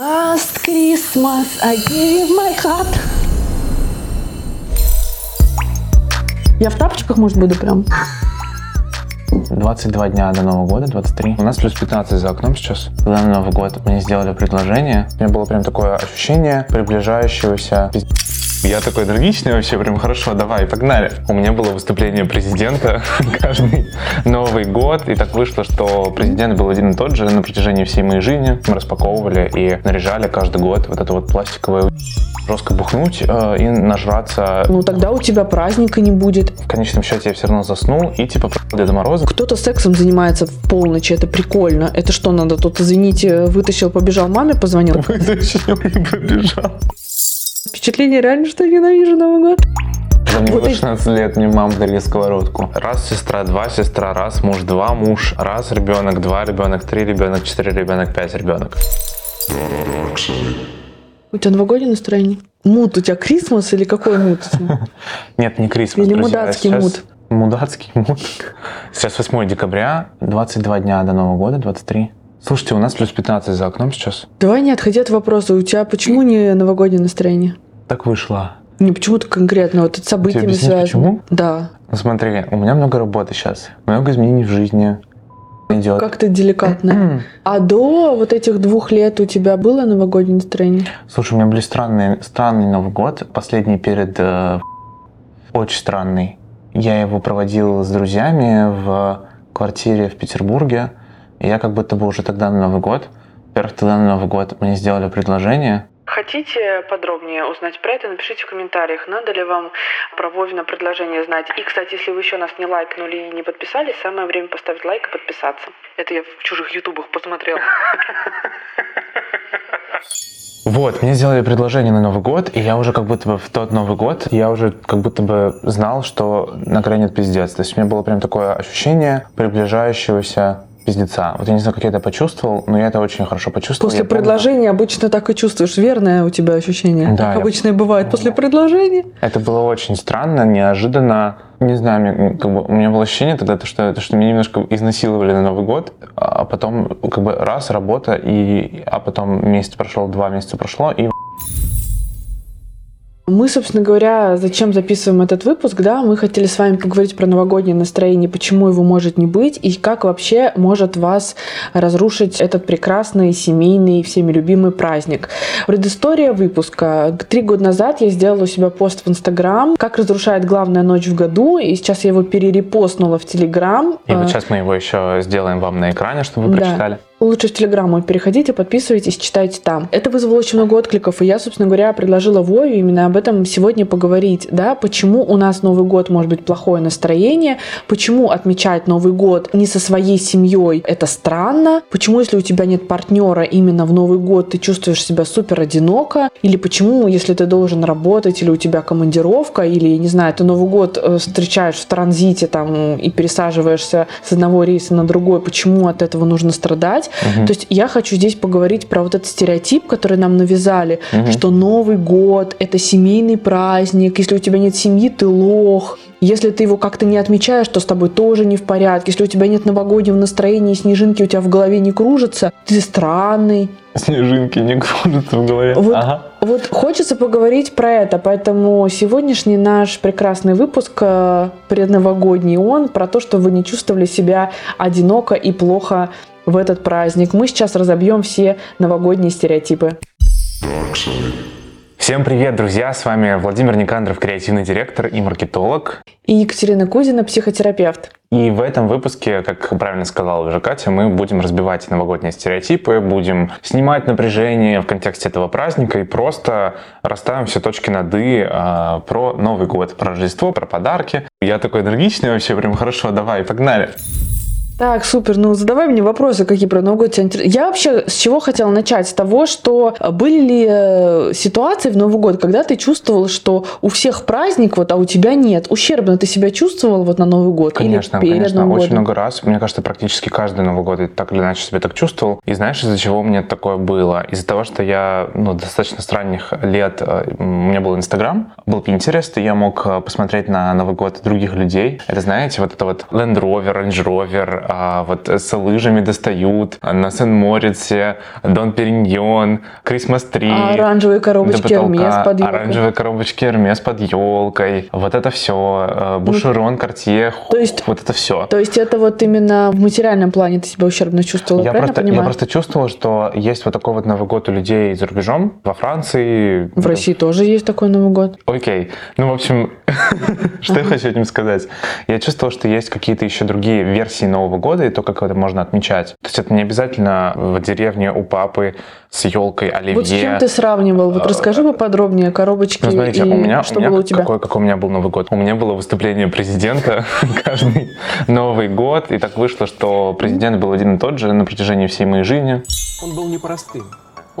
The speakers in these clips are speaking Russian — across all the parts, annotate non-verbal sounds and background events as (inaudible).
Last Christmas I gave my heart. Я в тапочках, может, буду прям? 22 дня до Нового года, 23. У нас плюс 15 за окном сейчас. Когда на Новый год мне сделали предложение. У меня было прям такое ощущение приближающегося пиз- я такой энергичный вообще, прям хорошо, давай, погнали. У меня было выступление президента (laughs) каждый Новый год, и так вышло, что президент был один и тот же на протяжении всей моей жизни. Мы распаковывали и наряжали каждый год вот это вот пластиковое жестко бухнуть э, и нажраться. Ну, тогда у тебя праздника не будет. В конечном счете я все равно заснул и типа Деда Мороза. Кто-то сексом занимается в полночь, это прикольно. Это что надо? Тут, извините, вытащил, побежал, маме позвонил. (laughs) Вытащил и побежал. Впечатление реально, что я ненавижу Новый год. Когда мне Вот было и- 16 лет, мне мама дарила сковородку. Раз сестра, два сестра, раз муж, два муж, раз ребенок, два ребенок, три ребенок, четыре ребенок, пять ребенок. У тебя новогоднее настроение? Мут, у тебя Крисмас или какой мут? (laughs) Нет, не Крисмас. Или мудацкий мут. Мудацкий мут. Сейчас 8 декабря, 22 дня до Нового года, 23. Слушайте, у нас плюс 15 за окном сейчас. Давай не отходи от вопроса. У тебя почему не новогоднее настроение? Так вышло. Не почему-то конкретно, вот это событиями объяснить, связано. почему? Да. Ну смотри, у меня много работы сейчас, много изменений в жизни. Идет. Как-то деликатно. (clears throat) А до вот этих двух лет у тебя было новогоднее настроение? Слушай, у меня были странные, странный Новый год, последний перед... э, очень странный. Я его проводил с друзьями в квартире в Петербурге. И я как будто бы уже тогда на Новый год, во-первых, тогда на Новый год мне сделали предложение. Хотите подробнее узнать про это, напишите в комментариях, надо ли вам про Вовина предложение знать. И, кстати, если вы еще нас не лайкнули и не подписались, самое время поставить лайк и подписаться. Это я в чужих ютубах посмотрела. Вот, мне сделали предложение на Новый год, и я уже как будто бы в тот Новый год, я уже как будто бы знал, что нагрянет пиздец. То есть у меня было прям такое ощущение приближающегося пиздеца. Вот я не знаю, как я это почувствовал, но я это очень хорошо почувствовал. После Я помню, предложения обычно так и чувствуешь. Верное у тебя ощущение? Да, так я- обычно и бывает после предложения. Это было очень странно, неожиданно. Не знаю, мне, как бы, у меня было ощущение тогда, то, что, то, что меня немножко изнасиловали на Новый год, а потом как бы раз работа, и, а потом месяц прошел, два месяца прошло, и Мы, собственно говоря, зачем записываем этот выпуск, да, мы хотели с вами поговорить про новогоднее настроение, почему его может не быть и как вообще может вас разрушить этот прекрасный семейный, всеми любимый праздник. Предыстория выпуска. Три года назад я сделала у себя пост в Инстаграм, как разрушает главная ночь в году, и сейчас я его перерепостнула в Телеграм. И вот А, сейчас мы его еще сделаем вам на экране, чтобы вы Да. прочитали. Лучше в Телеграм переходите, подписывайтесь, читайте там. Это вызвало очень много откликов, и я, собственно говоря, предложила Вове именно об этом сегодня поговорить, да, почему у нас Новый год может быть плохое настроение, почему отмечать Новый год не со своей семьей, это странно, почему, если у тебя нет партнера именно в Новый год, ты чувствуешь себя супер одиноко, или почему, если ты должен работать, или у тебя командировка, или, не знаю, ты Новый год э, встречаешь в транзите там и пересаживаешься с одного рейса на другой, почему от этого нужно страдать? Мгм. То есть я хочу здесь поговорить про вот этот стереотип, который нам навязали, Мгм. что Новый год это семейный праздник, если у тебя нет семьи, ты лох. Если ты его как-то не отмечаешь, то с тобой тоже не в порядке. Если у тебя нет новогоднего настроения, и снежинки у тебя в голове не кружатся, ты странный. Снежинки не кружатся в голове. Вот. Ага. Вот хочется поговорить про это, поэтому сегодняшний наш прекрасный выпуск э, предновогодний, он про то, что вы не чувствовали себя одиноко и плохо в этот праздник. Мы сейчас разобьем все новогодние стереотипы. Всем привет, друзья! С вами Владимир Никандров, креативный директор и маркетолог. И Екатерина Кузина, психотерапевт. И в этом выпуске, как правильно сказала уже Катя, мы будем разбивать новогодние стереотипы, будем снимать напряжение в контексте этого праздника и просто расставим все точки над «и» а, про Новый год, про Рождество, про подарки. Я такой энергичный вообще, прям хорошо, давай, погнали. Так, супер. Ну, задавай мне вопросы, какие про Новый год тебя интересуют. Я вообще с чего хотела начать? С того, что были ли э, ситуации в Новый год, когда ты чувствовал, что у всех праздник, вот, а у тебя нет? Ущербно ты себя чувствовал вот на Новый год? Конечно, или перед конечно, Новым очень годом? много раз. Мне кажется, практически каждый Новый год я так или иначе себя так чувствовал. И знаешь, из-за чего у меня такое было? Из-за того, что я ну, достаточно с ранних лет, э, у меня был Инстаграм, был Pinterest, и я мог э, посмотреть на Новый год других людей. Это, знаете, вот это вот Land Rover, Range Rover, а, вот с лыжами достают, на Сен-Морице, Дон Периньон, Крисмас Три. А оранжевые коробочки потолка, Hermes под елкой. Оранжевые коробочки Hermes под елкой. Вот это все. Бушерон, Картье, То есть- вот это все. То есть это вот именно в материальном плане ты себя ущербно чувствовала, Я просто, я понимаю? просто чувствовал, что есть вот такой вот Новый год у людей за рубежом, во Франции. В России тоже есть такой Новый год. Окей. Ну, в общем, (laughs) что я хочу этим сказать? Я чувствовал, что есть какие-то еще другие версии Нового года и то, как это можно отмечать. То есть это не обязательно в деревне у папы с елкой оливье. Вот с чем ты сравнивал? Вот расскажи поподробнее коробочки Ну, смотрите, и у меня, что у меня было у тебя. Какой, какой у меня был Новый год? У меня было выступление президента (laughs) каждый Новый год, и так вышло, что президент был один и тот же на протяжении всей моей жизни. Он был непростым.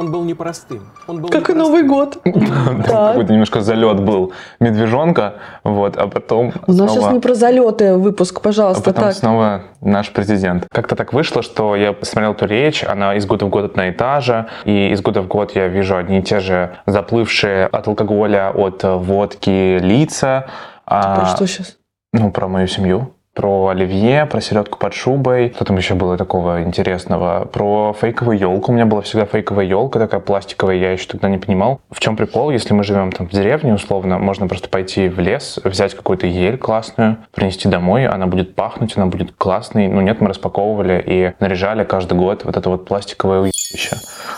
Он был непростым. Он был Как и непростым. Новый год. (laughs) Так. какой-то немножко залет был медвежонка, вот, а потом У нас сейчас не про залеты выпуск, а пожалуйста, потом так. снова наш президент. Как-то так вышло, что я посмотрел эту речь, она из года в год одна и та же, и из года в год я вижу одни и те же заплывшие от алкоголя, от водки лица. а, Про что сейчас? Ну, про мою семью. Про оливье, про селедку под шубой. Что там еще было такого интересного? Про фейковую елку. У меня была всегда фейковая елка, такая пластиковая, я еще тогда не понимал. В чем прикол? Если мы живем там в деревне, условно, можно просто пойти в лес, взять какую-то ель классную, принести домой, она будет пахнуть, она будет классной. Ну нет, мы распаковывали и наряжали каждый год вот это вот пластиковое уебище.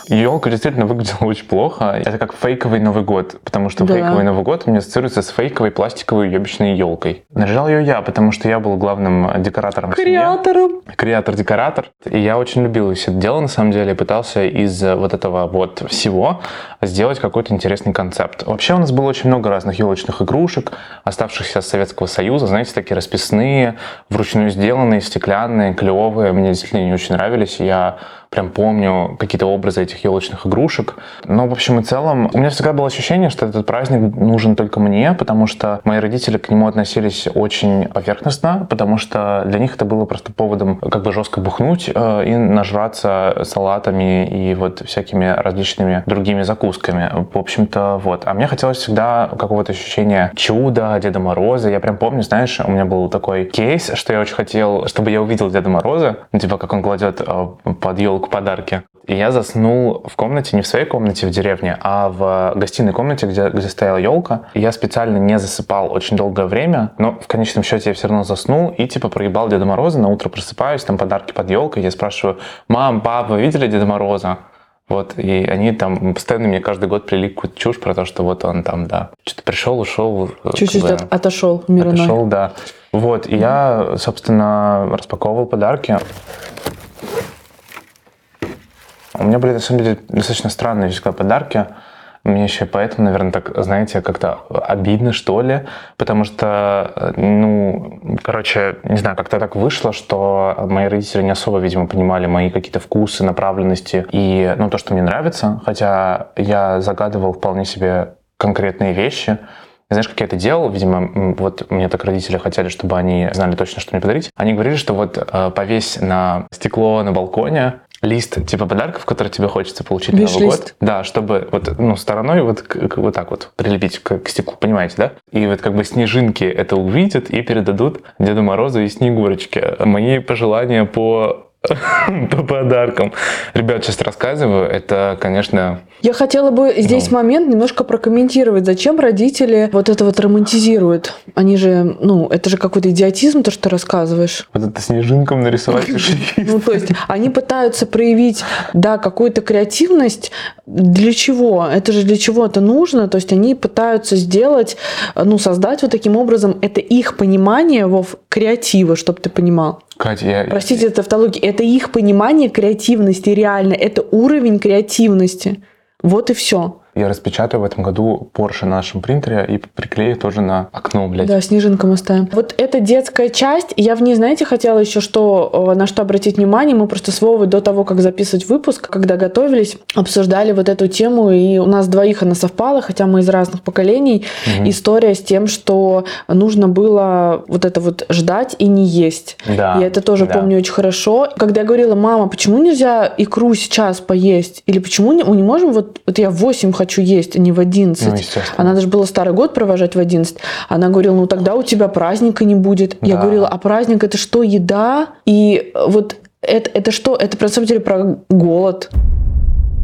Елка действительно выглядела (laughs) очень плохо. Это как фейковый Новый год, потому что Да. фейковый Новый год у меня ассоциируется с фейковой пластиковой уебищной елкой. Наряжал ее я, потому что я был главным декоратором в семье. Креатором. Креатор-декоратор. И я очень любил все это дело, на самом деле, пытался из э, вот этого вот всего сделать какой-то интересный концепт. Вообще у нас было очень много разных елочных игрушек, оставшихся с Советского Союза, знаете, такие расписные, вручную сделанные, стеклянные, клевые. Мне действительно не очень нравились. Я прям помню какие-то образы этих елочных игрушек. Но, в общем и целом, у меня всегда было ощущение, что этот праздник нужен только мне, потому что мои родители к нему относились очень поверхностно, потому что для них это было просто поводом как бы жестко бухнуть э, и нажраться салатами и вот всякими различными другими закусками. В общем-то, вот. А мне хотелось всегда какого-то ощущения чуда, Деда Мороза. Я прям помню, знаешь, у меня был такой кейс, что я очень хотел, чтобы я увидел Деда Мороза, типа, как он кладет э, под елку подарки. И я заснул в комнате, не в своей комнате в деревне, а в гостиной комнате, где, где стояла елка. И я специально не засыпал очень долгое время, но в конечном счете я все равно заснул и типа проебал Деда Мороза. На утро просыпаюсь, там подарки под елкой. Я спрашиваю, мам, папа, видели Деда Мороза? Вот, и они там постоянно мне каждый год плели какую-то чушь про то, что вот он там, да, что-то пришел, ушел. э, Чуть-чуть от- отошел мир иной. отошел, да. Вот, и я, собственно, распаковывал подарки. У меня были, на самом деле, достаточно странные всегда подарки. Мне еще поэтому, наверное, так, знаете, как-то обидно, что ли, потому что, э, ну, короче, не знаю, как-то так вышло, что мои родители не особо, видимо, понимали мои какие-то вкусы, направленности и, ну, то, что мне нравится, хотя я загадывал вполне себе конкретные вещи, знаешь, как я это делал? Видимо, вот мне так родители хотели, чтобы они знали точно, что мне подарить. Они говорили, что вот э, повесь на стекло на балконе лист типа подарков, которые тебе хочется получить на Новый год. Да, чтобы вот, ну, стороной вот, вот так вот прилепить к, к стеклу, понимаете, да? И вот как бы снежинки это увидят и передадут Деду Морозу и Снегурочке. Мои пожелания по (laughs) по подаркам. Ребят, сейчас рассказываю. Это, конечно, Я хотела бы здесь Ну. момент немножко прокомментировать, зачем родители вот это вот романтизируют. Они же, ну, это же какой-то идиотизм, то, что ты рассказываешь. вот это снежинком нарисовать. Ну, то есть они пытаются проявить, да, какую-то креативность. Для чего? Это же для чего это нужно? То есть они пытаются сделать, ну, создать вот таким образом, это их понимание, Вов, креатива, чтобы ты понимал. Катя, я... Простите за тавтологию. Это их понимание креативности, реально. Это уровень креативности. Вот и все. Я распечатаю в этом году Porsche на нашем принтере и приклею тоже на окно, блядь. Да, снежинком оставим. Вот эта детская часть, я в ней, знаете, хотела еще что, э, на что обратить внимание. Мы просто с Вовой до того, как записывать выпуск, когда готовились, обсуждали вот эту тему, и у нас двоих она совпала, хотя мы из разных поколений. Мгм. История с тем, что нужно было вот это вот ждать и не есть. Да, Я это тоже да. помню очень хорошо. Когда я говорила, мама, почему нельзя икру сейчас поесть? Или почему не, мы не можем, вот, вот я в 8 хочу есть, а не в 11. Ну, естественно. Она даже было Старый год провожать в 11. Она говорила, ну тогда у тебя праздника не будет. Я Да. говорила, а праздник это что, еда? И вот это, это что? Это на самом деле про голод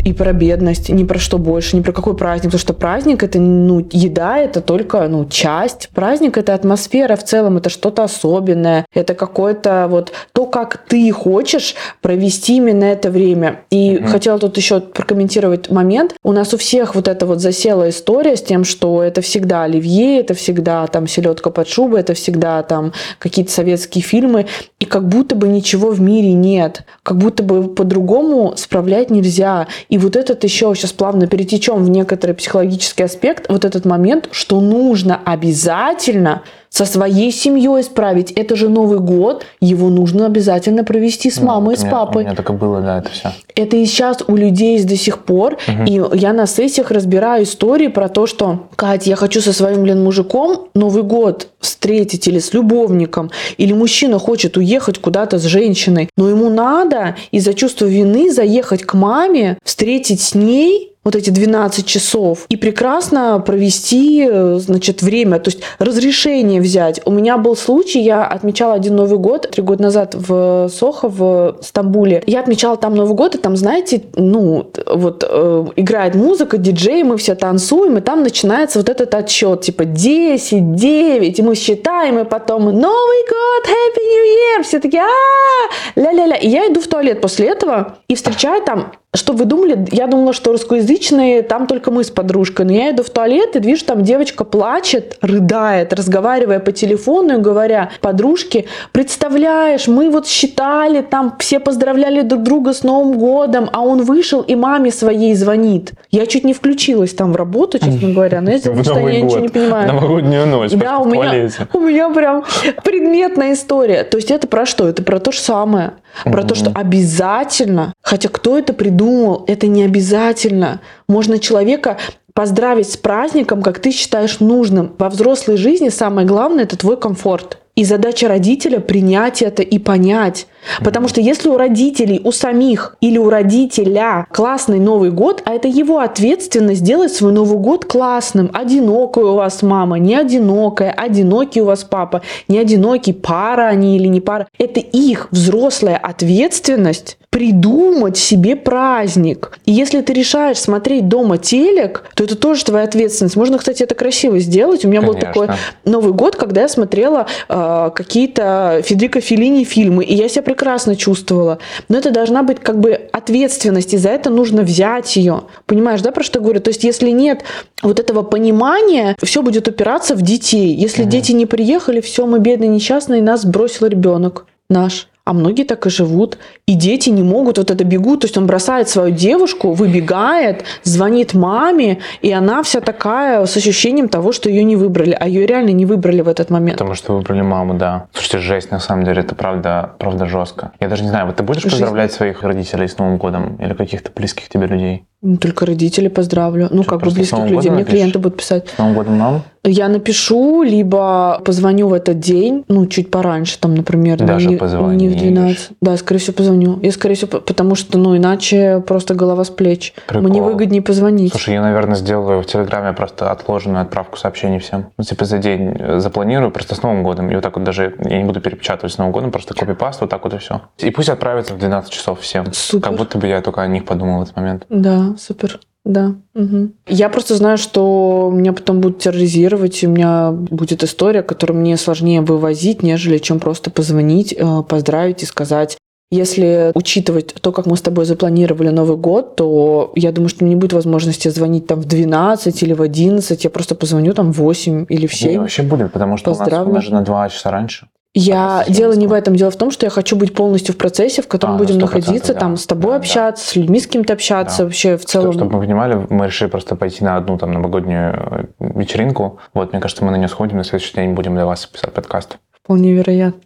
и про бедность, ни про что больше, ни про какой праздник, потому что праздник это, ну, еда это только, ну, часть. Праздник это атмосфера в целом, это что-то особенное, это какое-то вот то, как ты хочешь провести именно это время. И Мгм. хотела тут еще прокомментировать момент. У нас у всех вот эта вот засела история с тем, что это всегда оливье, это всегда там селедка под шубой, это всегда там какие-то советские фильмы, и как будто бы ничего в мире нет, как будто бы по-другому справлять нельзя. И вот этот еще сейчас плавно перетечем в некоторый психологический аспект, вот этот момент, что нужно обязательно со своей семьей справить. Это же Новый год, его нужно обязательно провести с Ну, мамой вот с папой. У меня так и было, да, это все. Это и сейчас у людей есть до сих пор. И я на сессиях разбираю истории про то, что, Катя, я хочу со своим, блин, мужиком Новый год встретить или с любовником, или мужчина хочет уехать куда-то с женщиной, но ему надо из-за чувства вины заехать к маме, встретить с ней вот эти 12 часов и прекрасно провести, э, значит, время, то есть разрешение взять. У меня был случай, я отмечала один Новый год три года назад в Сохо, в Стамбуле. Я отмечала там Новый год, и там, знаете, ну, вот э, играет музыка, диджей, мы все танцуем, и там начинается вот этот отсчет, типа 10, 9, и мы считаем, и потом Новый год, Happy New Year, все такие, а ля-ля-ля. И я иду в туалет после этого и встречаю там что вы думали? Я думала, что русскоязычные там только мы с подружкой. Но я иду в туалет и вижу, там девочка плачет, рыдает, разговаривая по телефону и говоря подружке, представляешь, мы вот считали, там все поздравляли друг друга с Новым годом, а он вышел и маме своей звонит. Я чуть не включилась там в работу, честно говоря, но я (laughs) сделала, что я ничего не понимаю. Новогоднюю ночь. Да, у меня, у меня прям предметная история. То есть это про что? Это про то же самое. Про то, что обязательно, хотя кто это придумал, это не обязательно. Можно человека поздравить с праздником, как ты считаешь нужным. Во взрослой жизни самое главное это твой комфорт. И задача родителя принять это и понять. Потому что если у родителей, у самих или у родителя классный Новый год, а это его ответственность сделать свой Новый год классным. Одинокая у вас мама, не одинокая, одинокий у вас папа, не одинокий, пара они или не пара. Это их взрослая ответственность придумать себе праздник. И если ты решаешь смотреть дома телек, то это тоже твоя ответственность. Можно, кстати, это красиво сделать. У меня был Конечно. такой Новый год, когда я смотрела э, какие-то Федерико Феллини фильмы, и я себя прекрасно чувствовала. Но это должна быть как бы ответственность, и за это нужно взять ее. Понимаешь, да, про что я говорю? То есть, если нет вот этого понимания, все будет упираться в детей. Если дети не приехали, все, мы бедные, несчастные, нас бросил ребенок наш. А многие так и живут. И дети не могут, вот это бегут. То есть он бросает свою девушку, выбегает, звонит маме, и она вся такая с ощущением того, что ее не выбрали. А ее реально не выбрали в этот момент. Потому что выбрали маму, да. Слушайте, жесть, на самом деле, это правда, правда жестко. Я даже не знаю, вот ты будешь Жизнь. поздравлять своих родителей с Новым годом или каких-то близких тебе людей? Ну, Только родителей поздравлю. Ну, Что, как бы близких людей. Мне напишешь? клиенты будут писать. С Новым годом маму? Я напишу, либо позвоню в этот день, ну, чуть пораньше, там, например, Даже не, не в позвонишь. 12. Да, скорее всего, позвоню. Я, скорее всего, потому что, ну, иначе просто голова с плеч. Прикол. Мне выгоднее позвонить. Слушай, я, наверное, сделаю в Телеграме просто отложенную отправку сообщений всем. Ну, типа за день э, запланирую просто с Новым годом. И вот так вот даже я не буду перепечатывать с Новым годом, просто копипаст, вот так вот и все. И пусть отправятся в 12 часов всем. Супер. Как будто бы я только о них подумал в этот момент. Да, супер. Да. мгм. Я просто знаю, что меня потом будут терроризировать, и у меня будет история, которую мне сложнее вывозить, нежели чем просто позвонить, э, поздравить и сказать. Если учитывать то, как мы с тобой запланировали Новый год, то я думаю, что мне не будет возможности звонить там в 12 или в 11. Я просто позвоню там в 8 или в Не, 7. вообще будет, потому что у нас, у нас же на 2 часа раньше. Я дело не в этом. Дело в том, что я хочу быть полностью в процессе, в котором А, будем 100%, находиться, да. там с тобой Да, да. общаться, с людьми с кем-то общаться, Да. вообще в целом. Чтобы вы понимали, мы решили просто пойти на одну там новогоднюю э, вечеринку. Вот, мне кажется, мы на нее сходим, на следующий день будем для вас писать подкаст. Вполне вероятно.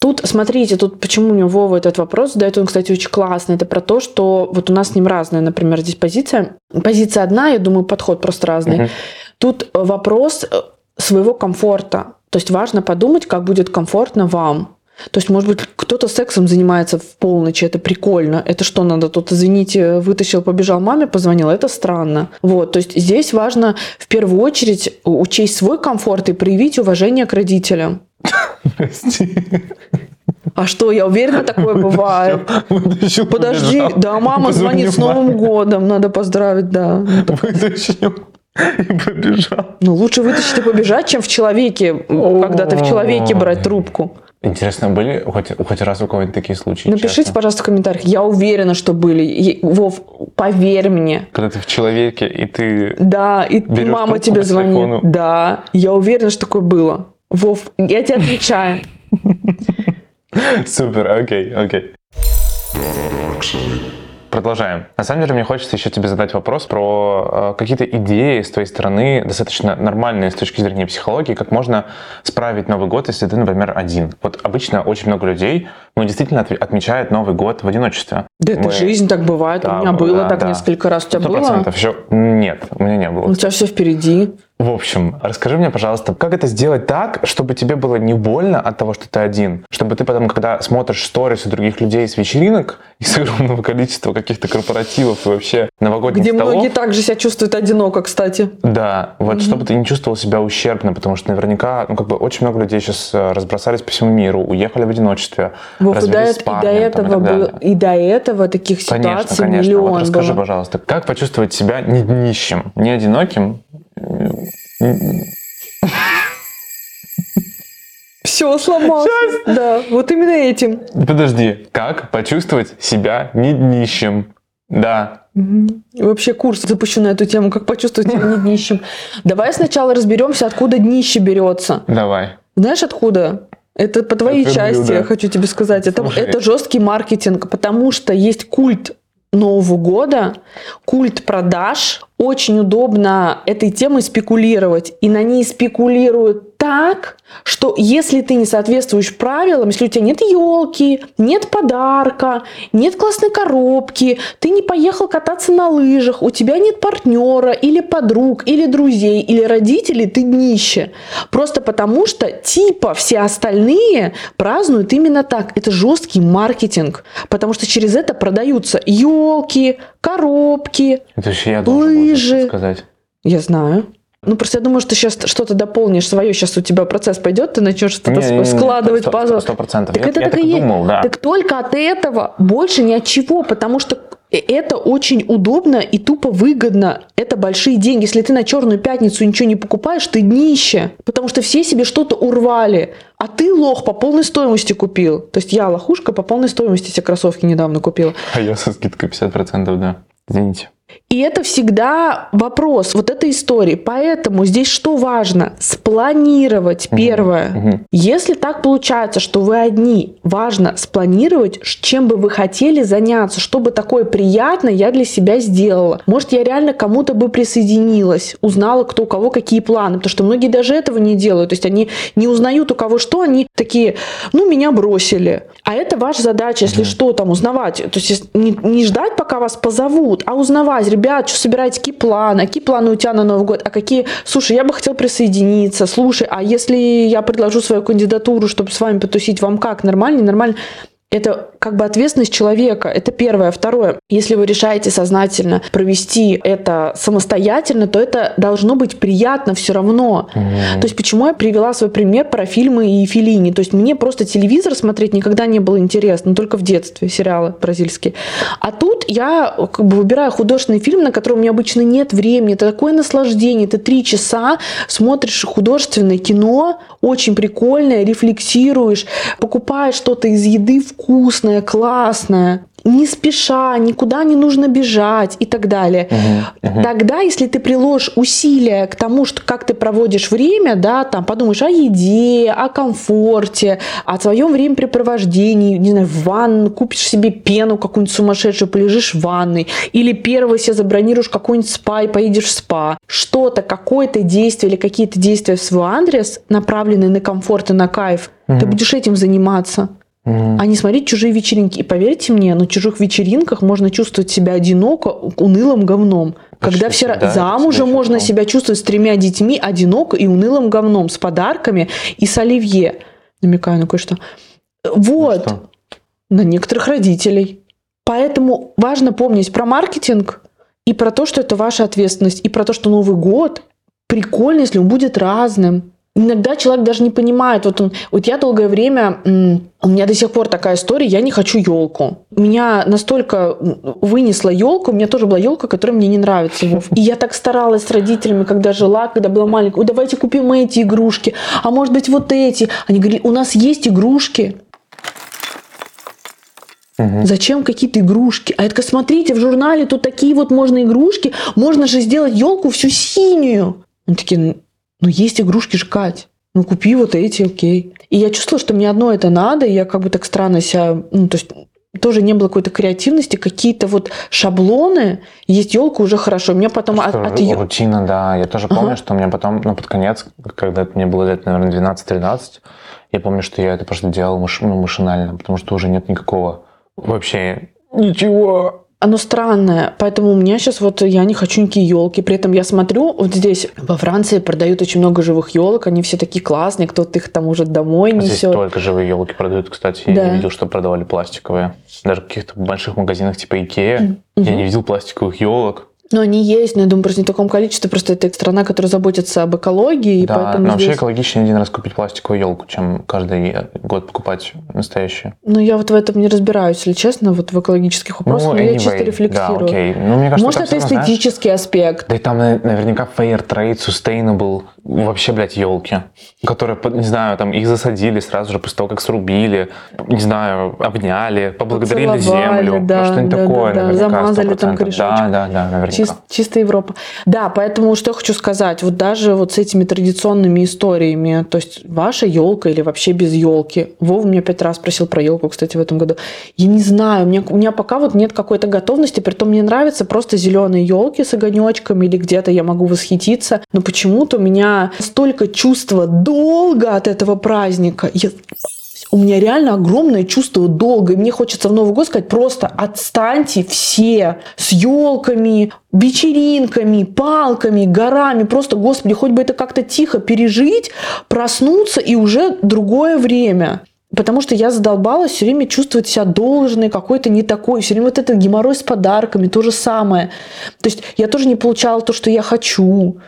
Тут, смотрите, тут почему у меня Вова этот вопрос задает, он, кстати, очень классный. Это про то, что вот у нас с ним разная, например, здесь позиция. Позиция одна, я думаю, подход просто разный. Мгм. Тут вопрос э, своего комфорта. То есть важно подумать, как будет комфортно вам. То есть, может быть, кто-то сексом занимается в полночь, это прикольно. Это что надо? Тут, извините, вытащил, побежал, маме позвонил, это странно. Вот, то есть здесь важно в первую очередь учесть свой комфорт и проявить уважение к родителям. Прости. А что, я уверена, такое бывает. Подожди, да, мама звонит с Новым годом, надо поздравить, да. Вытащил и побежал. Ну, лучше вытащить и побежать, чем в человеке, когда ты в человеке брать трубку. Интересно, были хоть, хоть раз у кого-нибудь такие случаи? Напишите, честно? пожалуйста, в комментариях. Я уверена, что были. Вов, поверь мне. Когда ты в человеке, и ты... Да, и мама тебе звонит. телефону. Да, я уверена, что такое было. Вов, я тебе отвечаю. (laughs) Супер, окей, окей. Продолжаем. На самом деле, мне хочется еще тебе задать вопрос про э, какие-то идеи с твоей стороны, достаточно нормальные с точки зрения психологии, как можно справить Новый год, если ты, например, один. Вот обычно очень много людей, ну, действительно отв- отмечают Новый год в одиночестве. Да это Мы- жизнь так бывает. Да, У меня было да, так да. несколько раз. У тебя Сто было? процентов. Еще нет, у меня не было. У тебя все впереди. В общем, расскажи мне, пожалуйста, как это сделать так, чтобы тебе было не больно от того, что ты один? Чтобы ты потом, когда смотришь сторисы других людей с вечеринок, (laughs) из огромного количества каких-то корпоративов и вообще новогодних Где столов, многие также себя чувствуют одиноко, кстати. да, вот чтобы ты не чувствовал себя ущербно, потому что наверняка, ну как бы очень много людей сейчас э, разбросались по всему миру, уехали в одиночестве, Вов, и до, развелись с и до парнем, там, и этого далее. и до этого таких Конечно, ситуаций конечно. миллион Вот расскажи, было. пожалуйста, как почувствовать себя не нищим, не одиноким? Все, сломался. Да, вот именно этим. Подожди, как почувствовать себя не нищим? Да. И Вообще курс запущу на эту тему, как почувствовать себя не днищем. Давай сначала разберемся, откуда днище берется. Давай. Знаешь, откуда? Это по твоей Это части, блюдо. я хочу тебе сказать. Это, Слушай. это жесткий маркетинг, потому что есть культ Нового года, культ продаж. Очень удобно этой темой спекулировать. И на ней спекулируют так, что если ты не соответствуешь правилам, если у тебя нет елки, нет подарка, нет классной коробки, ты не поехал кататься на лыжах, у тебя нет партнера или подруг, или друзей, или родителей, ты днище. Просто потому что типа все остальные празднуют именно так. Это жесткий маркетинг, потому что через это продаются елки, коробки. Это я был Лыжи. сказать. Я знаю. Ну, просто я думаю, что ты сейчас что-то дополнишь свое, сейчас у тебя процесс пойдет, ты начнешь что-то Не-не-не, складывать сто- пазл. Сто процентов. Так Я это я так так и думал, да. Так только от этого больше ни от чего, потому что это очень удобно и тупо выгодно. Это большие деньги. Если ты на черную пятницу ничего не покупаешь, ты днище. Потому что все себе что-то урвали. А ты лох по полной стоимости купил. То есть я лохушка по полной стоимости себе кроссовки недавно купила. А я со скидкой 50%, да. Извините. И это всегда вопрос вот этой истории. Поэтому здесь что важно? Спланировать первое. Мгм. Если так получается, что вы одни, важно спланировать, чем бы вы хотели заняться, чтобы такое приятное я для себя сделала. Может, я реально кому-то бы присоединилась, узнала, кто у кого какие планы, потому что многие даже этого не делают. То есть они не узнают у кого что, они такие, ну, меня бросили. А это ваша задача, если что, там узнавать. То есть не, не ждать, пока вас позовут, а узнавать, ребят, что собираете, какие планы, какие планы у тебя на Новый год, а какие, слушай, я бы хотел присоединиться, слушай, а если я предложу свою кандидатуру, чтобы с вами потусить, вам как, нормально, нормально? Это как бы ответственность человека. Это первое. Второе. Если вы решаете сознательно провести это самостоятельно, то это должно быть приятно все равно. Мгм. То есть почему я привела свой пример про фильмы и Филини? То есть мне просто телевизор смотреть никогда не было интересно, но только в детстве сериалы бразильские. А тут я как бы выбираю художественный фильм, на который у меня обычно нет времени. Это такое наслаждение. Ты три часа смотришь художественное кино, очень прикольное, рефлексируешь, покупаешь что-то из еды вкусное, классное, не спеша, никуда не нужно бежать и так далее. Мгм. Мгм. Тогда, если ты приложишь усилия к тому, что как ты проводишь время, да, там подумаешь о еде, о комфорте, о своем времяпрепровождении, не знаю, в ванну, купишь себе пену какую-нибудь сумасшедшую, полежишь в ванной, или первого себе забронируешь какой-нибудь спа и поедешь в спа. Что-то, какое-то действие или какие-то действия в свой адрес, направленные на комфорт и на кайф, ты Мгм. будешь этим заниматься А не смотреть чужие вечеринки. И поверьте мне, на чужих вечеринках можно чувствовать себя одиноко, унылым говном. Почти Когда все всегда замужем можно чувствовал. себя чувствовать с тремя детьми одиноко и унылым говном, с подарками и с оливье. Намекаю на кое-что. Вот. Что? На некоторых родителей. Поэтому важно помнить про маркетинг и про то, что это ваша ответственность, и про то, что Новый год прикольно, если он будет разным. Иногда человек даже не понимает, вот он, вот я долгое время, у меня до сих пор такая история, я не хочу елку. Меня настолько вынесла елка, у меня тоже была елка, которая мне не нравится. (laughs) И я так старалась с родителями, когда жила, когда была маленькая, «Ой, давайте купим эти игрушки, а может быть вот эти. Они говорили, у нас есть игрушки, Мгм. Зачем какие-то игрушки? А это смотрите, в журнале тут такие вот можно игрушки. Можно же сделать елку всю синюю. Они такие, «Ну, есть игрушки ж, Кать. Ну купи вот эти, окей. И я чувствовала, что мне одно это надо, и я как бы так странно себя, ну то есть тоже не было какой-то креативности, какие-то вот шаблоны. Есть елка уже хорошо. Мне потом от, Что, от её- Рутина, да. Я тоже Ага. помню, что у меня потом, ну, под конец, когда мне было лет, наверное, 12-13, я помню, что я это просто делал маш- ну, машинально, потому что уже нет никакого вообще ничего. Оно странное, поэтому у меня сейчас вот я не хочу никакие елки. При этом я смотрю, вот здесь во Франции продают очень много живых елок, они все такие классные, кто-то их там уже домой Здесь несет. только живые елки продают, кстати. Я Да. не видел, что продавали пластиковые. Даже в каких-то больших магазинах типа Икея Мгм. я не видел пластиковых елок. Но они есть, но я думаю, просто не в таком количестве. Просто это страна, которая заботится об экологии, и да, поэтому но вообще здесь... экологичнее один раз купить пластиковую елку, чем каждый год покупать настоящую. Ну, я вот в этом не разбираюсь, если честно, вот в экологических вопросах, но я чисто Ну, anyway, рефлексирую. Да, окей. Ну, мне кажется, Может, это равно, знаешь, эстетический аспект. Да и там на- наверняка fair trade, sustainable, вообще, блядь, елки, которые, не знаю, там их засадили сразу же после того, как срубили, не знаю, обняли, поблагодарили Поцеловали, землю, да, ну, что-нибудь да, такое, да, да, замазали там 100%. корешочком. Да, да, да, наверняка. Чис- чисто Европа. Да, поэтому что я хочу сказать, вот даже вот с этими традиционными историями, то есть ваша елка или вообще без елки. Вова меня пять раз спросил про елку, кстати, в этом году. Я не знаю, у меня, у меня пока вот нет какой-то готовности, притом мне нравятся просто зеленые елки с огонечками или где-то я могу восхититься, но почему-то у меня столько чувства долга от этого праздника. Я у меня реально огромное чувство долга. И мне хочется в Новый год сказать просто отстаньте все с елками, вечеринками, палками, горами. Просто, господи, хоть бы это как-то тихо пережить, проснуться и уже другое время. Потому что я задолбалась все время чувствовать себя должной, какой-то не такой. Все время вот этот геморрой с подарками, то же самое. То есть я тоже не получала то, что я хочу.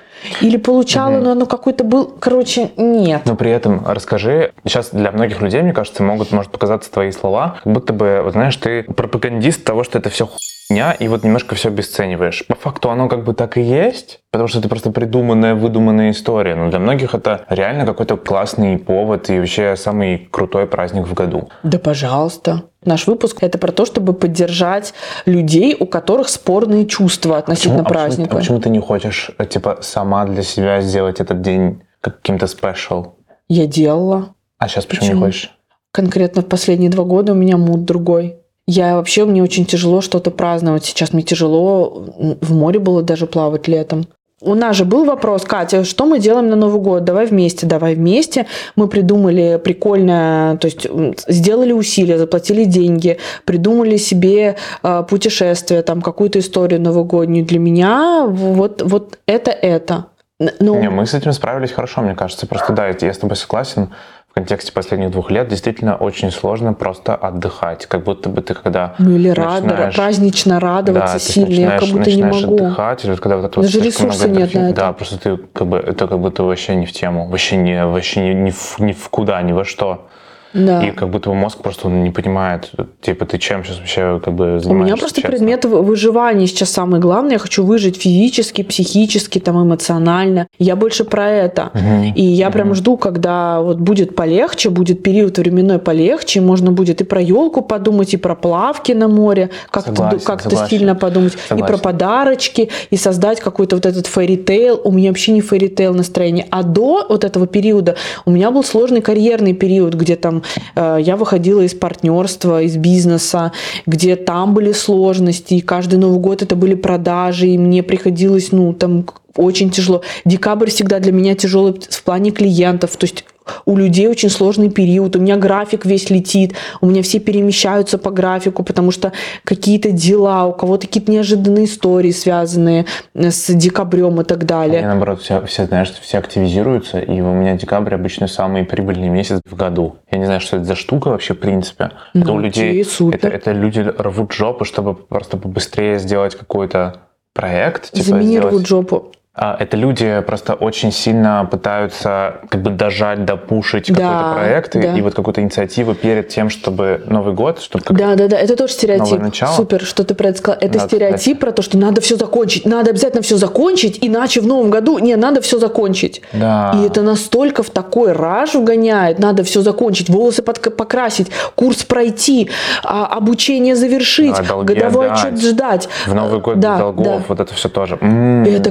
Или получала, но оно какой-то был... Короче, нет. Но при этом расскажи, сейчас для многих людей, мне кажется, могут, может показаться твои слова, как будто бы, вот знаешь, ты пропагандист того, что это все хуйня, и вот немножко все обесцениваешь. По факту оно как бы так и есть, потому что это просто придуманная, выдуманная история. Но для многих это реально какой-то классный повод и вообще самый крутой праздник в году. Да, пожалуйста. Наш выпуск это про то, чтобы поддержать людей, у которых спорные чувства относительно а почему, праздника. а почему ты не хочешь, э, типа, сама для себя сделать этот день каким-то спешл? Я делала. А сейчас почему, Почему? не хочешь? Конкретно в последние два года у меня муд другой. Я вообще, мне очень тяжело что-то праздновать. Сейчас мне тяжело в море было даже плавать летом. У нас же был вопрос, Катя, что мы делаем на Новый год? Давай вместе, давай вместе. Мы придумали прикольное, то есть сделали усилия, заплатили деньги, придумали себе э, путешествие, там какую-то историю новогоднюю. Для меня вот, вот это это. Н- Ну, Не, мы с этим справились хорошо, мне кажется. Просто да, я с тобой согласен. В контексте последних двух лет действительно очень сложно просто отдыхать. Как будто бы ты когда ну или рад- начинаешь- празднично радоваться ты сильно, я как будто не могу. отдыхать, или вот когда вот это вот Даже слишком ресурса много нет на это. Да, просто ты как бы это как будто вообще не в тему, вообще не вообще ни, ни, в, ни в куда, ни во что. Да. И как будто бы мозг просто он не понимает, типа ты чем сейчас вообще как бы У занимаешься. меня просто честно. предмет вы- выживания сейчас самый главный. Я хочу выжить физически, психически, там, эмоционально. Я больше про это. Мгм. И я прям Мгм. жду, когда вот будет полегче, будет период временной полегче, можно будет и про елку подумать, и про плавки на море, как-то, Согласен, ду- как-то согласен. стильно подумать, и про подарочки, и создать какой-то вот этот фэри-тейл. У меня вообще не фэри-тейл настроение. А до вот этого периода у меня был сложный карьерный период, где там я выходила из партнерства, из бизнеса, где там были сложности, и каждый Новый год это были продажи, и мне приходилось, ну, там, очень тяжело. Декабрь всегда для меня тяжелый в плане клиентов. То есть у людей очень сложный период, у меня график весь летит, у меня все перемещаются по графику, потому что какие-то дела, у кого-то какие-то неожиданные истории, связанные с декабрем и так далее. мне, наоборот, все, все, знаешь, все активизируются, и у меня декабрь обычно самый прибыльный месяц в году. Я не знаю, что это за штука вообще, в принципе. это Ну, у людей... супер. Это, это люди рвут жопу, чтобы просто побыстрее сделать какой-то проект. Типа, Заминировать сделать- жопу. А, Это люди просто очень сильно пытаются как бы дожать, допушить Да, какой-то проект и- да. и вот какую-то инициативу перед тем, чтобы Новый год, чтобы как Да, да, да, это тоже стереотип. Начало. Супер, что ты про это сказал. Это Надо стереотип сказать. про то, что надо все закончить. Надо обязательно все закончить, иначе в новом году не надо все закончить. Да. И это настолько в такой раж угоняет. Надо все закончить, волосы подка- покрасить, курс пройти, а, обучение завершить, Да, годовой отдать. отчет ждать. в Новый год Да, без долгов, да. вот это все тоже. М. Это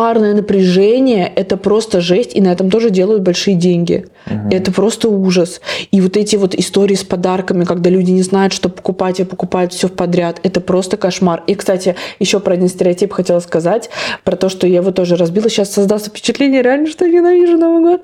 кошмарное напряжение, это просто жесть, и на этом тоже делают большие деньги. Это просто ужас. И вот эти вот истории с подарками, когда люди не знают, что покупать, и покупают все подряд, это просто кошмар. И, кстати, еще про один стереотип хотела сказать, про то, что я его тоже разбила. Сейчас создастся впечатление реально, что я ненавижу Новый год.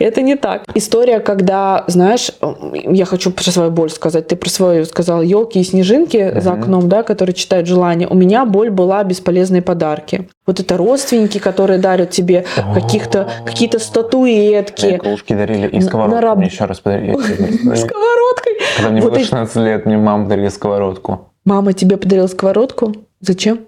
Это не так. История, когда, знаешь, я хочу про свою боль сказать. Ты про свою сказал елки и снежинки за окном, да, которые читают желания. У меня боль была бесполезные подарки. Вот это родственники, которые дарят тебе каких-то какие-то Мне статуэтки игрушки дарили и сковородку на раб- мне еще раз подарили. (laughs) сковородкой. Когда мне было эти- 16 лет, мне мама подарила сковородку. Мама тебе подарила сковородку. Зачем?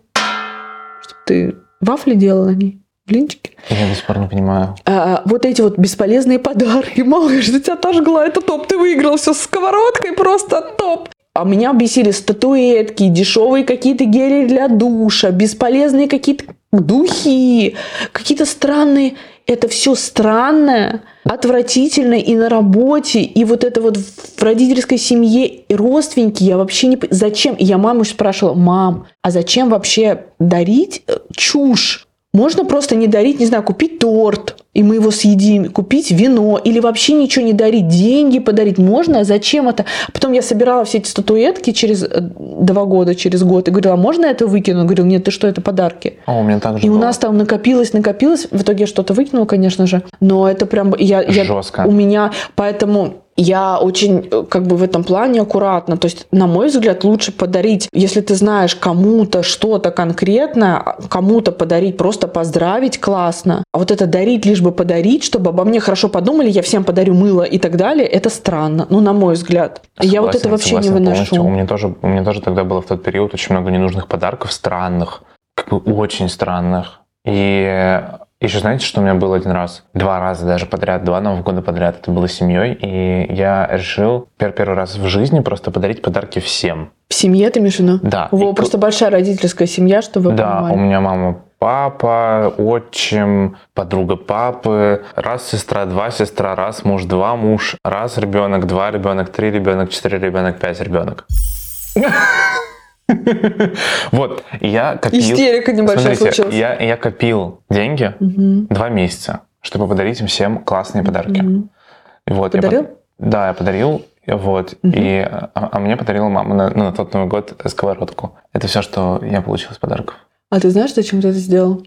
Чтобы ты вафли делала на ней? Блинчики? Я до сих пор не понимаю. А, вот эти вот бесполезные подарки. (laughs) Мама, что тебя отожгла? Это топ, ты выиграл все с сковородкой, просто топ. А меня бесили статуэтки, дешевые какие-то гели для душа, бесполезные какие-то духи, какие-то странные. Это все странное, отвратительно и на работе, и вот это вот в родительской семье, и родственники, я вообще не... Зачем? Я маму спрашивала, мам, а зачем вообще дарить э, чушь? Можно просто не дарить, не знаю, купить торт, и мы его съедим, купить вино, или вообще ничего не дарить, деньги подарить можно, а зачем это? Потом я собирала все эти статуэтки через э, два года, через год, и говорила, «А можно это выкину? Он говорил, нет, ты что, это подарки. О, у меня так же И у было. нас там накопилось, накопилось, в итоге я что-то выкинула, конечно же, но это прям, я, я Жестко. у меня, поэтому я очень э, как бы в этом плане аккуратно. То есть, на мой взгляд, лучше подарить, если ты знаешь кому-то что-то конкретно, а кому-то подарить, просто поздравить классно. А вот это дарить лишь бы подарить, чтобы обо мне хорошо подумали, я всем подарю мыло и так далее, это странно. Ну, на мой взгляд. я вот это Согласен, вообще не согласен выношу. полностью. У меня тоже, у меня тоже тогда было в тот период очень много ненужных подарков, странных, как бы очень странных. И еще знаете, что у меня было один раз? Два раза даже подряд, два Нового года подряд. Это было с семьей. И я решил пер- первый раз в жизни просто подарить подарки всем. В семье ты имеешь в виду? Да. Во, И просто большая родительская семья, чтобы вы Да, понимали. у меня мама, папа, отчим, подруга папы, раз сестра, два сестра, раз муж, два муж, раз ребенок, два ребенок, три ребенок, четыре ребенок, пять ребенок. (laughs) Вот, я копил... Истерика небольшая случилась. я, я копил деньги два месяца, чтобы подарить им всем классные подарки. Вот, Подарил? под- Да, я подарил, вот, Мгм. и, а, а мне подарила мама на, ну, на тот Новый год сковородку. Это все, что я получил из подарков. А ты знаешь, зачем ты это сделал?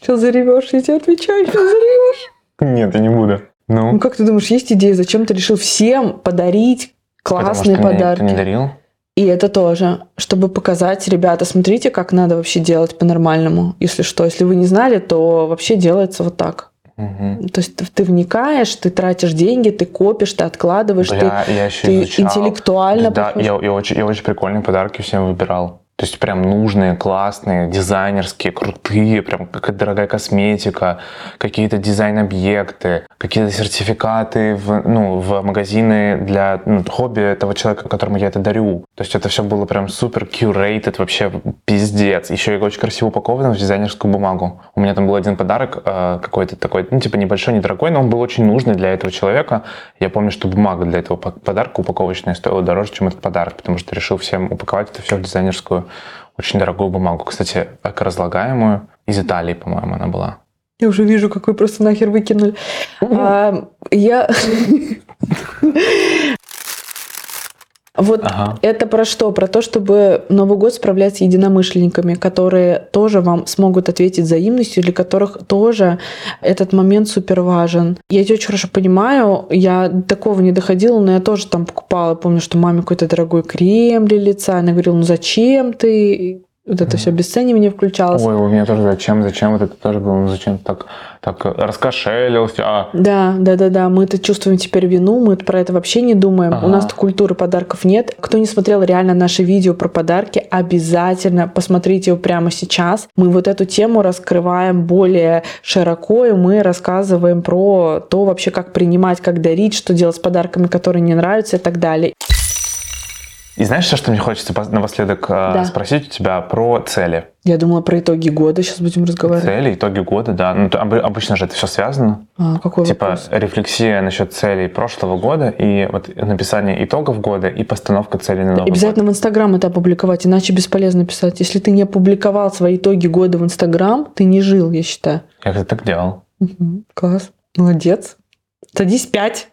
Сейчас заревешь, я тебе отвечаю, сейчас заревешь. Нет, я не буду. Ну Ну, как ты думаешь, есть идея, зачем ты решил всем подарить потому классные что мне подарки? никто не дарил. И это тоже, чтобы показать, ребята, смотрите, как надо вообще делать по-нормальному. Если что, если вы не знали, то вообще делается вот так. Мгм. То есть ты, ты вникаешь, ты тратишь деньги, ты копишь, ты откладываешь, Бля, я еще ты, ты изучал. интеллектуально Да, я, я очень, я очень прикольные подарки всем выбирал. То есть прям нужные, классные, дизайнерские, крутые, прям какая-то дорогая косметика, какие-то дизайн-объекты, какие-то сертификаты в, ну, в магазины для ну, хобби этого человека, которому я это дарю. То есть это все было прям супер curated, вообще пиздец. Еще и очень красиво упаковано в дизайнерскую бумагу. У меня там был один подарок э, какой-то такой, ну типа небольшой, недорогой, но он был очень нужный для этого человека. Я помню, что бумага для этого по- подарка упаковочная стоила дороже, чем этот подарок, потому что решил всем упаковать это все в дизайнерскую очень дорогую бумагу. Кстати, разлагаемую. Из Италии, по-моему, она была. Я уже вижу, как вы просто нахер выкинули. А, я... Вот Ага. это про что? Про то, чтобы Новый год справлять с единомышленниками, которые тоже вам смогут ответить взаимностью, для которых тоже этот момент супер важен. Я тебя очень хорошо понимаю, я такого не доходила, но я тоже там покупала, помню, что маме какой-то дорогой крем для лица, она говорила, ну зачем ты? Вот это все обесценивание включалось. Ой, у меня тоже зачем, зачем вот это тоже было, ну зачем так, так раскошелился, а Да, да, да, да. Мы это чувствуем теперь вину, мы про это вообще не думаем. Ага. У нас культуры подарков нет. Кто не смотрел реально наше видео про подарки, обязательно посмотрите его прямо сейчас. Мы вот эту тему раскрываем более широко, и мы рассказываем про то вообще, как принимать, как дарить, что делать с подарками, которые не нравятся и так далее. И знаешь, что, что мне хочется пос- напоследок э, Да. спросить у тебя про цели? Я думала про итоги года, сейчас будем разговаривать. Цели, итоги года, да. Ну, обычно же это все связано. А, какой типа вопрос? рефлексия насчет целей прошлого года и вот написание итогов года и постановка целей на новый Обязательно в Инстаграм это опубликовать, иначе бесполезно писать. Если ты не опубликовал свои итоги года в Инстаграм, ты не жил, я считаю. год. Я как-то так делал. Мгм. Класс. Молодец. Садись пять.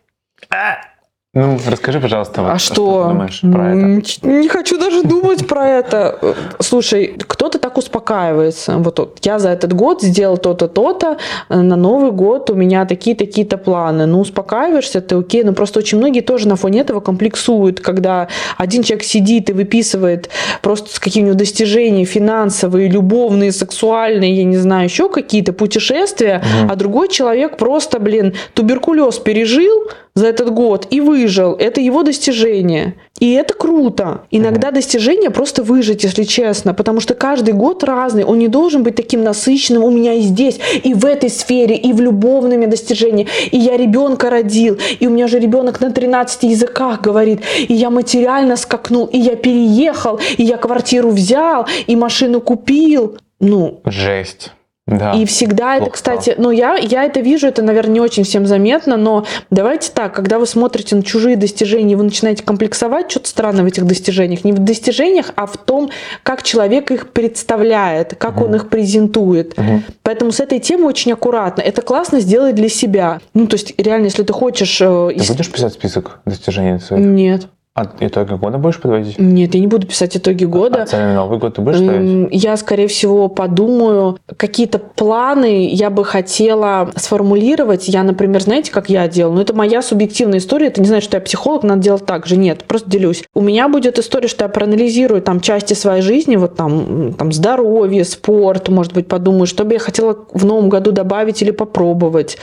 Ну, расскажи, пожалуйста, вот, а что что? ты думаешь про это? Не хочу даже думать про это. Слушай, кто-то так успокаивается. Вот я за этот год сделал то-то, то-то. э, На Новый год у меня такие-такие-то планы. Ну, успокаиваешься, ты окей. Но просто очень многие тоже на фоне этого комплексуют, когда один человек сидит и выписывает просто с какими достижениями финансовые, любовные, сексуальные, я не знаю, еще какие-то путешествия, Мгм. а другой человек просто, блин, туберкулез пережил за этот год и выжил. Это его достижение. И это круто. Иногда достижение просто выжить, если честно, потому что каждый год разный. Он не должен быть таким насыщенным. У меня и здесь, и в этой сфере, и в любовными достижениями. И я ребенка родил, и у меня же ребенок на 13 языках говорит, и я материально скакнул, и я переехал, и я квартиру взял, и машину купил. Ну, Жесть. Да. и всегда это, плохо кстати, ну я, я это вижу, это, наверное, не очень всем заметно, но давайте так, когда вы смотрите на чужие достижения, вы начинаете комплексовать, что-то странно в этих достижениях. Не в достижениях, а в том, как человек их представляет, как он их презентует. Мгм. Поэтому с этой темой очень аккуратно. Это классно сделать для себя. Ну, то есть, реально, если ты хочешь... э, Ты будешь писать список достижений своих? Нет. А итоги года будешь подводить? Нет, я не буду писать итоги года. А цели на Новый год ты будешь ставить? Я, скорее всего, подумаю, какие-то планы я бы хотела сформулировать. Я, например, знаете, как я делаю? Ну, это моя субъективная история. Это не значит, что я психолог, надо делать так же. Нет, просто делюсь. У меня будет история, что я проанализирую там части своей жизни, вот там, там здоровье, спорт, может быть, подумаю, что бы я хотела в новом году добавить или попробовать,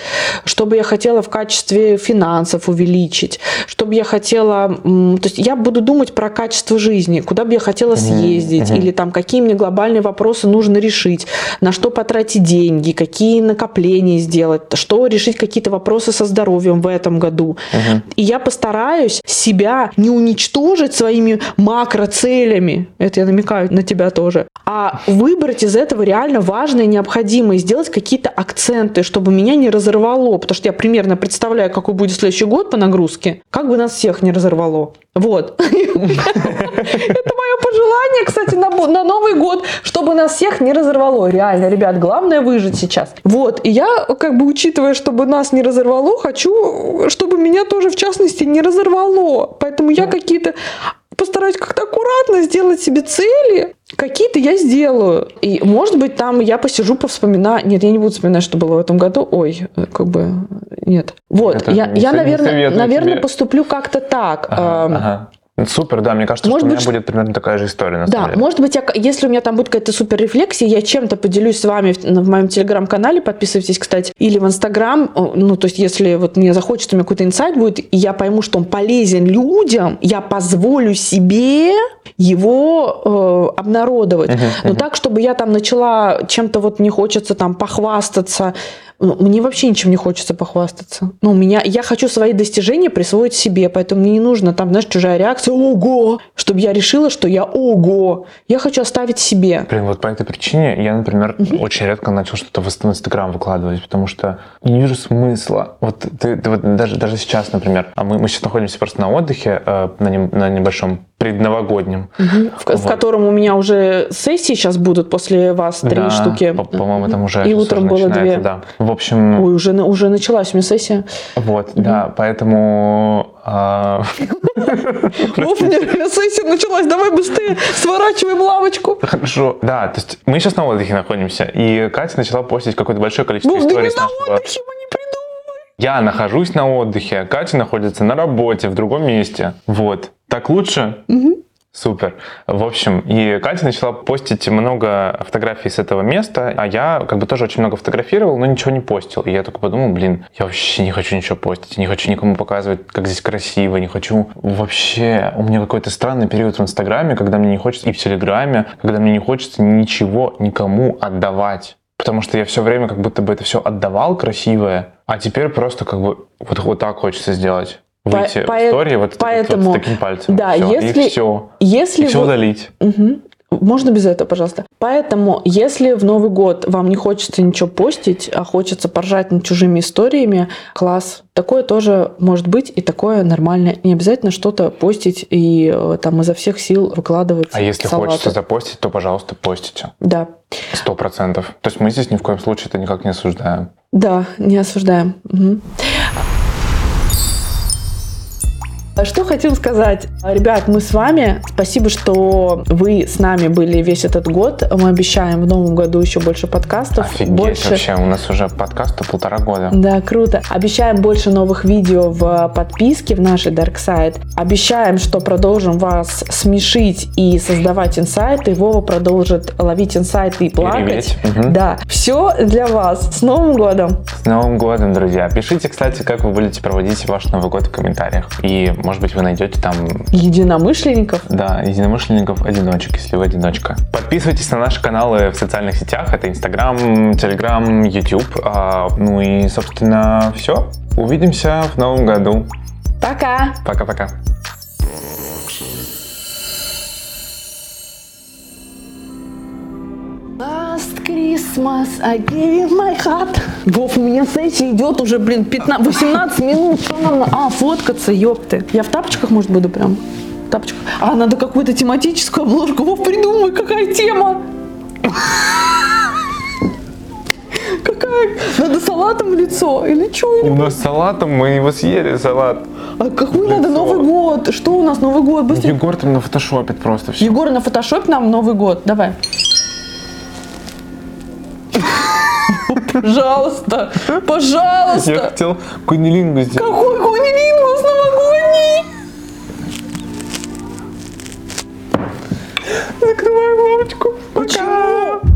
что бы я хотела в качестве финансов увеличить, что бы я хотела... То есть я буду думать про качество жизни, куда бы я хотела съездить, мгм. или там какие мне глобальные вопросы нужно решить, на что потратить деньги, какие накопления сделать, что решить какие-то вопросы со здоровьем в этом году. Мгм. И я постараюсь себя не уничтожить своими макроцелями, это я намекаю на тебя тоже, а выбрать из этого реально важное и необходимое, сделать какие-то акценты, чтобы меня не разорвало, потому что я примерно представляю, какой будет следующий год по нагрузке, как бы нас всех не разорвало. Вот. (laughs) Это мое пожелание, кстати, на, на Новый год, чтобы нас всех не разорвало. Реально, ребят, главное выжить сейчас. Вот. И я, как бы, учитывая, чтобы нас не разорвало, хочу, чтобы меня тоже, в частности, не разорвало. Поэтому я какие-то постараюсь как-то аккуратно сделать себе цели. Какие-то я сделаю. И, может быть, там я посижу, повспоминаю. Нет, я не буду вспоминать, что было в этом году. Ой, как бы, нет. Вот, Это я, я наверное, наверное, тебе. поступлю как-то так. Ага, Эм, ага. Супер, да, мне кажется, Может что у меня быть, будет примерно такая же история на Да, самом деле. может быть, я, если у меня там будет какая-то супер рефлексия, я чем-то поделюсь с вами в, в моем телеграм-канале, подписывайтесь, кстати, или в инстаграм, ну, то есть, если вот мне захочется, у меня какой-то инсайт будет, и я пойму, что он полезен людям, я позволю себе его э, обнародовать. Мгм, Но мгм. так, чтобы я там начала чем-то вот не хочется там похвастаться, ну, мне вообще ничем не хочется похвастаться. Ну, у меня, я хочу свои достижения присвоить себе, поэтому мне не нужно там, знаешь, чужая реакция, ого, чтобы я решила, что я ого. Я хочу оставить себе. Блин, вот по этой причине я, например, очень редко начал что-то в в Инстаграм выкладывать, потому что не вижу смысла. Вот ты, ты вот даже, даже сейчас, например, а мы, мы сейчас находимся просто на отдыхе, э, на, нем- на небольшом предновогодним. в, ко- в Вот. котором у меня уже сессии сейчас будут после вас три Да, штуки. по- По-моему, там уже И утром было две. Да. В общем, Ой, уже, уже началась у меня сессия. вот, да, поэтому... а, (laughs) Вов, у меня сессия началась, давай быстрее, сворачиваем лавочку. Хорошо. Да, то есть мы сейчас на отдыхе находимся, и Катя начала постить какое-то большое количество да историй с на отдыхе мы не. Я нахожусь на отдыхе, Катя находится на работе в другом месте. Вот. Так лучше? Супер. В общем, и Катя начала постить много фотографий с этого места, а я как бы тоже очень много фотографировал, но ничего не постил. И я только подумал, блин, я вообще не хочу ничего постить, не хочу никому показывать, как здесь красиво, не хочу вообще... У меня какой-то странный период в Инстаграме, когда мне не хочется, и в Телеграме, когда мне не хочется ничего никому отдавать. Потому что я все время как будто бы это все отдавал красивое, а теперь просто как бы вот, вот так хочется сделать. Выйти По- в истории вот, поэтому- вот с таким пальцем. Да, Всё, если- И все. Если И все вы- удалить. Мгм. Можно без этого, пожалуйста. Поэтому, если в Новый год вам не хочется ничего постить, а хочется поржать над чужими историями, класс. Такое тоже может быть, и такое нормально. Не обязательно что-то постить и э, там изо всех сил выкладывать. А если салаты. хочется запостить, то, пожалуйста, постите. Да. Сто процентов. То есть мы здесь ни в коем случае это никак не осуждаем. Да, не осуждаем. Мгм. А Что хотим сказать? Ребят, мы с вами. Спасибо, что вы с нами были весь этот год. Мы обещаем в новом году еще больше подкастов. Офигеть больше... вообще. У нас уже подкасту полтора года. Да, круто. Обещаем больше новых видео в подписке в нашей Dark Side. Обещаем, что продолжим вас смешить и создавать инсайты. Вова продолжит ловить инсайты и плакать. Мгм. Да, все для вас. С Новым годом! С Новым годом, друзья. Пишите, кстати, как вы будете проводить ваш Новый год в комментариях. И, может быть, вы найдете там Единомышленников. Да, единомышленников одиночек, если вы одиночка. Подписывайтесь на наши каналы в социальных сетях. Это Инстаграм, Телеграм, Ютуб. А, ну и, собственно, все. Увидимся в новом году. Пока! Пока-пока. Christmas I gave you my heart. Вов, у меня сессия идет уже, блин, 15, 18 минут. Что нам на- А, фоткаться, ёпты. Я в тапочках, может, буду прям? В тапочках. А, надо какую-то тематическую обложку. Вов, придумай, какая тема. Какая? Надо салатом в лицо или что? У нас салатом, мы его съели, салат. А какой надо. Новый год? Что у нас Новый год? Быстро. Егор там нафотошопит просто все. Егор, на фотошоп нам Новый год. Давай. Пожалуйста, Я пожалуйста. хотел кунилингу сделать. Какой кунилингус новогодний? Закрывай лавочку. Почему?